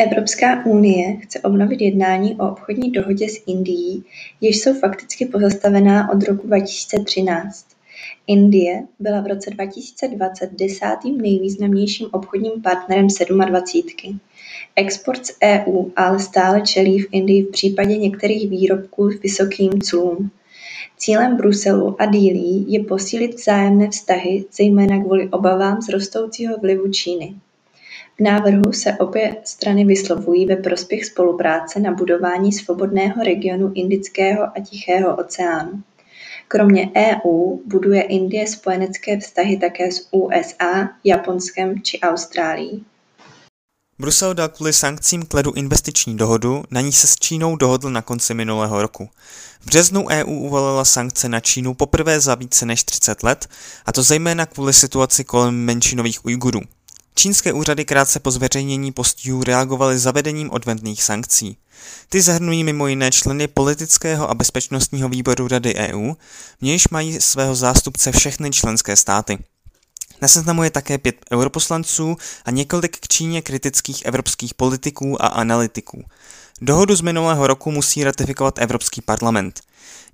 Evropská unie chce obnovit jednání o obchodní dohodě s Indií, jež jsou fakticky pozastavená od roku 2013. Indie byla v roce 2020 desátým nejvýznamnějším obchodním partnerem 27. Export z EU ale stále čelí v Indii v případě některých výrobků vysokým clům. Cílem Bruselu a Dílí je posílit vzájemné vztahy, zejména kvůli obavám z rostoucího vlivu Číny. V návrhu se obě strany vyslovují ve prospěch spolupráce na budování svobodného regionu Indického a Tichého oceánu. Kromě EU buduje Indie spojenecké vztahy také s USA, Japonskem či Austrálií. Brusel dal kvůli sankcím k ledu investiční dohodu, na ní se s Čínou dohodl na konci minulého roku. V březnu EU uvalila sankce na Čínu poprvé za více než 30 let, a to zejména kvůli situaci kolem menšinových Ujgurů. Čínské úřady krátce po zveřejnění postihů reagovaly zavedením odvetných sankcí. Ty zahrnují mimo jiné členy politického a bezpečnostního výboru Rady EU, v nějž mají svého zástupce všechny členské státy. Na seznamu je také pět europoslanců a několik k Číně kritických evropských politiků a analytiků. Dohodu z minulého roku musí ratifikovat Evropský parlament.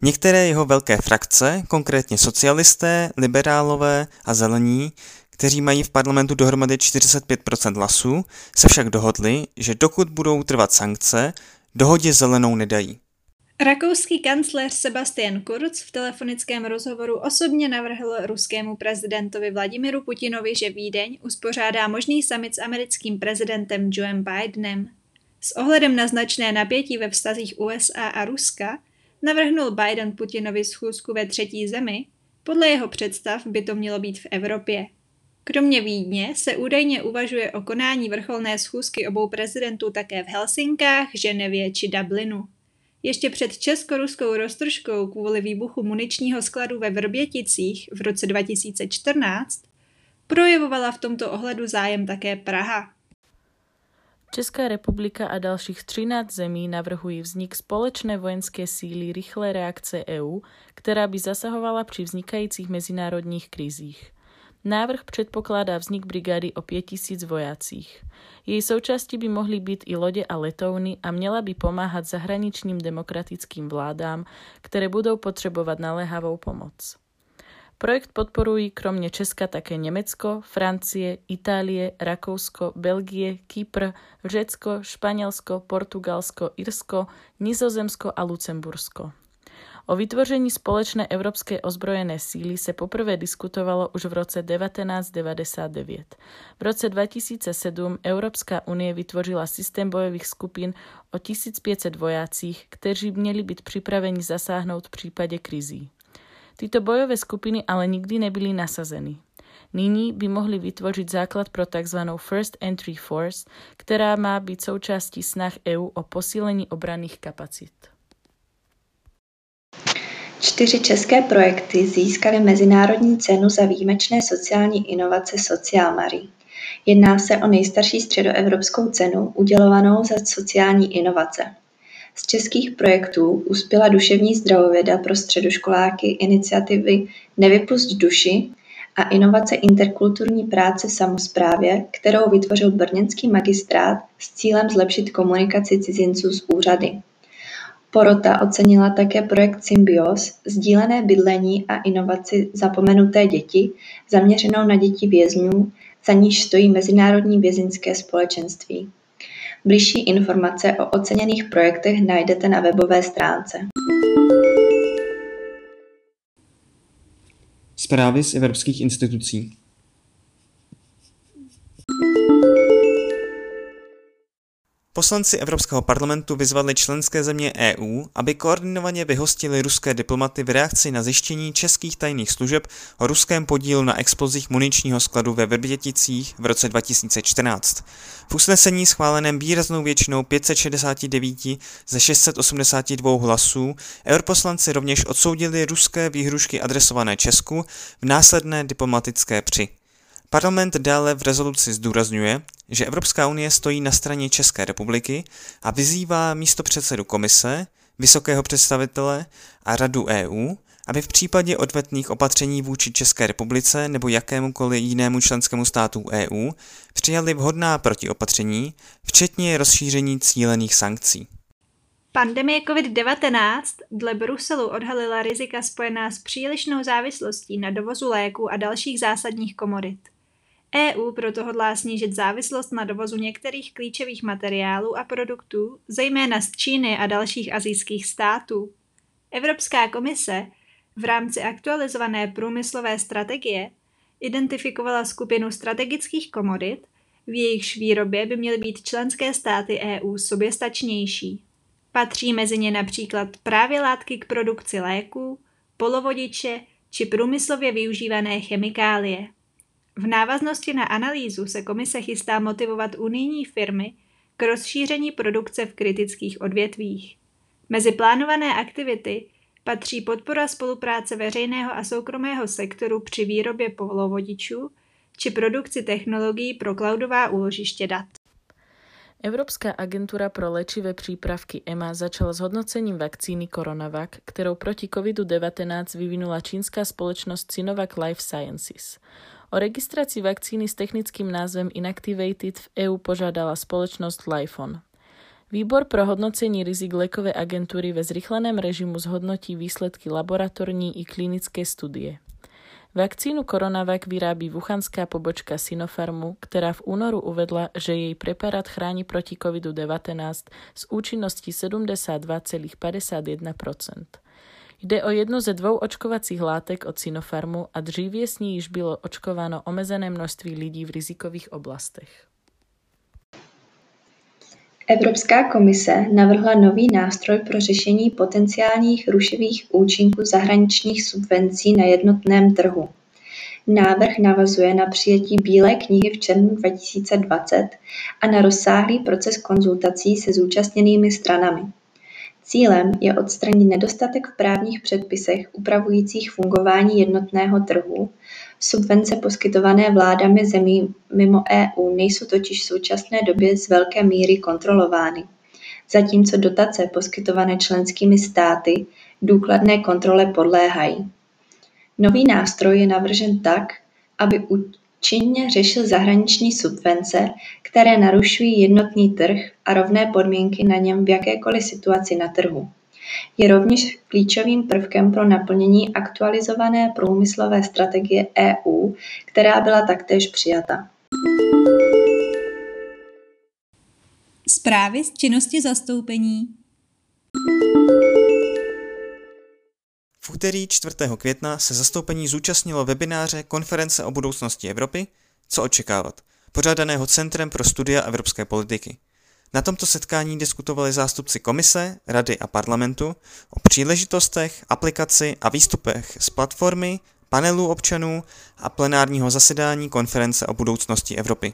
Některé jeho velké frakce, konkrétně socialisté, liberálové a zelení, kteří mají v parlamentu dohromady 45% hlasů, se však dohodli, že dokud budou trvat sankce, dohodě zelenou nedají. Rakouský kancléř Sebastian Kurz v telefonickém rozhovoru osobně navrhl ruskému prezidentovi Vladimiru Putinovi, že Vídeň uspořádá možný summit s americkým prezidentem Joem Bidenem. S ohledem na značné napětí ve vztazích USA a Ruska navrhnul Biden Putinovi schůzku ve třetí zemi, podle jeho představ by to mělo být v Evropě. Kromě Vídně se údajně uvažuje o konání vrcholné schůzky obou prezidentů také v Helsinkách, Ženevě či Dublinu. Ještě před česko-ruskou roztržkou kvůli výbuchu muničního skladu ve Vrběticích v roce 2014 projevovala v tomto ohledu zájem také Praha. Česká republika a dalších 13 zemí navrhují vznik společné vojenské síly rychlé reakce EU, která by zasahovala při vznikajících mezinárodních krizích. Návrh předpokládá vznik brigády o 5000 vojácích. Její součástí by mohly být i lodě a letouny a měla by pomáhat zahraničním demokratickým vládám, které budou potřebovat naléhavou pomoc. Projekt podporují kromě Česka také Německo, Francie, Itálie, Rakousko, Belgie, Kypr, Řecko, Španělsko, Portugalsko, Irsko, Nizozemsko a Lucembursko. O vytvoření společné evropské ozbrojené síly se poprvé diskutovalo už v roce 1999. V roce 2007 Evropská unie vytvořila systém bojových skupin o 1500 vojácích, kteří měli být připraveni zasáhnout v případě krizí. Tyto bojové skupiny ale nikdy nebyly nasazeny. Nyní by mohly vytvořit základ pro tzv. First Entry Force, která má být součástí snah EU o posílení obranných kapacit. Čtyři české projekty získaly mezinárodní cenu za výjimečné sociální inovace Socialmary. Jedná se o nejstarší středoevropskou cenu udělovanou za sociální inovace. Z českých projektů uspěla duševní zdravověda pro středoškoláky iniciativy Nevypust duši a inovace interkulturní práce v samosprávě, kterou vytvořil brněnský magistrát s cílem zlepšit komunikaci cizinců s úřady. Porota ocenila také projekt Symbios, sdílené bydlení a inovaci Zapomenuté děti, zaměřenou na děti vězňů, za níž stojí Mezinárodní vězeňské společenství. Bližší informace o oceněných projektech najdete na webové stránce. Zprávy z evropských institucí. Poslanci Evropského parlamentu vyzvali členské země EU, aby koordinovaně vyhostili ruské diplomaty v reakci na zjištění českých tajných služeb o ruském podílu na explozích muničního skladu ve Vrběticích v roce 2014. V usnesení schváleném výraznou většinou 569 ze 682 hlasů europoslanci rovněž odsoudili ruské výhrušky adresované Česku v následné diplomatické při. Parlament dále v rezoluci zdůrazňuje, že Evropská unie stojí na straně České republiky a vyzývá místo předsedu komise, vysokého představitele a radu EU, aby v případě odvetných opatření vůči České republice nebo jakémukoliv jinému členskému státu EU přijali vhodná protiopatření, včetně rozšíření cílených sankcí. Pandemie COVID-19 dle Bruselu odhalila rizika spojená s přílišnou závislostí na dovozu léků a dalších zásadních komodit. EU proto hodlá snížit závislost na dovozu některých klíčových materiálů a produktů, zejména z Číny a dalších azijských států. Evropská komise v rámci aktualizované průmyslové strategie identifikovala skupinu strategických komodit, v jejichž výrobě by měly být členské státy EU soběstačnější. Patří mezi ně například právě látky k produkci léků, polovodiče či průmyslově využívané chemikálie. V návaznosti na analýzu se komise chystá motivovat unijní firmy k rozšíření produkce v kritických odvětvích. Mezi plánované aktivity patří podpora spolupráce veřejného a soukromého sektoru při výrobě polovodičů či produkci technologií pro cloudová úložiště dat. Evropská agentúra pro léčivé přípravky EMA začala s hodnocením vakcíny Coronavac, kterou proti COVID-19 vyvinula čínská společnost Sinovac Life Sciences. O registrácii vakcíny s technickým názvem Inactivated v EU požádala spoločnosť Lifon. Výbor pro hodnocení rizik lékové agentúry ve zrychleném režimu zhodnotí výsledky laboratorní i klinické studie. Vakcínu Coronavac vyrábí wuhanská pobočka Sinopharmu, která v únoru uvedla, že jej preparát chrání proti COVID-19 s účinností 72,51%. Jde o jednu ze dvou očkovacích látek od Sinopharmu a dříve s ní již bylo očkováno omezené množství lidí v rizikových oblastech. Evropská komise navrhla nový nástroj pro řešení potenciálních rušivých účinků zahraničních subvencí na jednotném trhu. Návrh navazuje na přijetí Bílé knihy v červnu 2020 a na rozsáhlý proces konzultací se zúčastněnými stranami. Cílem je odstranit nedostatek v právních předpisech upravujících fungování jednotného trhu, subvence poskytované vládami zemí mimo EU nejsou totiž v současné době z velké míry kontrolovány, zatímco dotace poskytované členskými státy důkladné kontrole podléhají. Nový nástroj je navržen tak, aby činně řešil zahraniční subvence, které narušují jednotný trh a rovné podmínky na něm v jakékoliv situaci na trhu. Je rovněž klíčovým prvkem pro naplnění aktualizované průmyslové strategie EU, která byla taktéž přijata. Zprávy z činnosti zastoupení úterý 4. května se zastoupení zúčastnilo webináře Konference o budoucnosti Evropy, co očekávat, pořádaného Centrem pro studia evropské politiky. Na tomto setkání diskutovali zástupci komise, rady a parlamentu o příležitostech, aplikaci a výstupech z platformy, panelů občanů a plenárního zasedání konference o budoucnosti Evropy.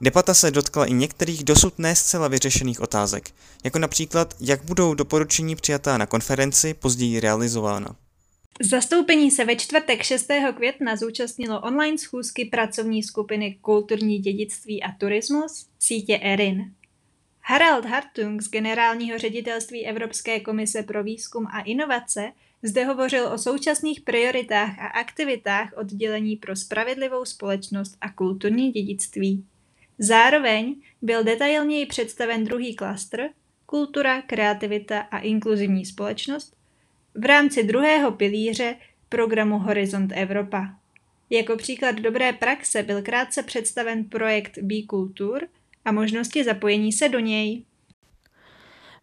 Debata se dotkla i některých dosud ne zcela vyřešených otázek, jako například, jak budou doporučení přijatá na konferenci později realizována. Zastoupení se ve čtvrtek 6. května zúčastnilo online schůzky pracovní skupiny Kulturní dědictví a turismus sítě ERIN. Harald Hartung z generálního ředitelství Evropské komise pro výzkum a inovace zde hovořil o současných prioritách a aktivitách oddělení pro spravedlivou společnost a kulturní dědictví. Zároveň byl detailněji představen druhý klastr kultura, kreativita a inkluzivní společnost v rámci druhého pilíře programu Horizont Evropa. Jako příklad dobré praxe byl krátce představen projekt Be Kultur a možnosti zapojení se do něj.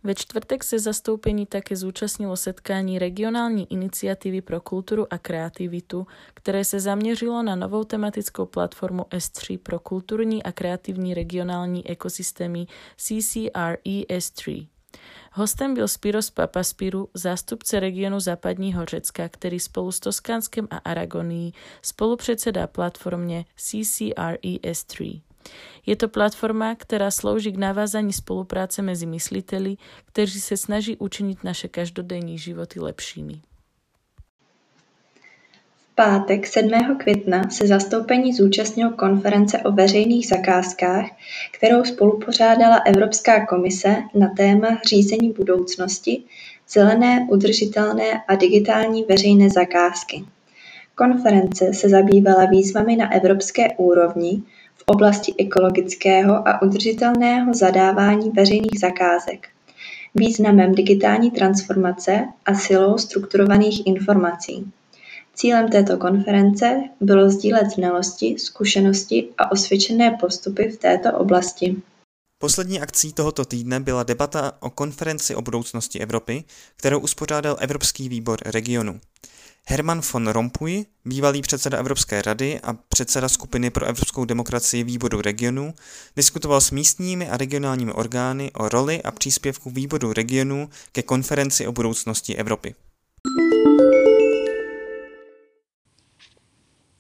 Ve čtvrtek se zastoupení také zúčastnilo setkání regionální iniciativy pro kulturu a kreativitu, které se zaměřilo na novou tematickou platformu S3 pro kulturní a kreativní regionální ekosystémy CCRE S3. Hostem byl Spiros Papaspiru, zástupce regionu západního Řecka, který spolu s Toskánskem a Aragonií spolupředsedá platformě CCRES3. Je to platforma, která slouží k navázání spolupráce mezi mysliteli, kteří se snaží učinit naše každodenní životy lepšími pátek 7. května se zastoupení zúčastnilo konference o veřejných zakázkách, kterou spolupořádala Evropská komise na téma řízení budoucnosti, zelené, udržitelné a digitální veřejné zakázky. Konference se zabývala výzvami na evropské úrovni v oblasti ekologického a udržitelného zadávání veřejných zakázek, významem digitální transformace a silou strukturovaných informací. Cílem této konference bylo sdílet znalosti, zkušenosti a osvědčené postupy v této oblasti. Poslední akcí tohoto týdne byla debata o konferenci o budoucnosti Evropy, kterou uspořádal Evropský výbor regionu. Herman von Rompuy, bývalý předseda Evropské rady a předseda skupiny pro evropskou demokracii výboru regionu, diskutoval s místními a regionálními orgány o roli a příspěvku výboru regionu ke konferenci o budoucnosti Evropy.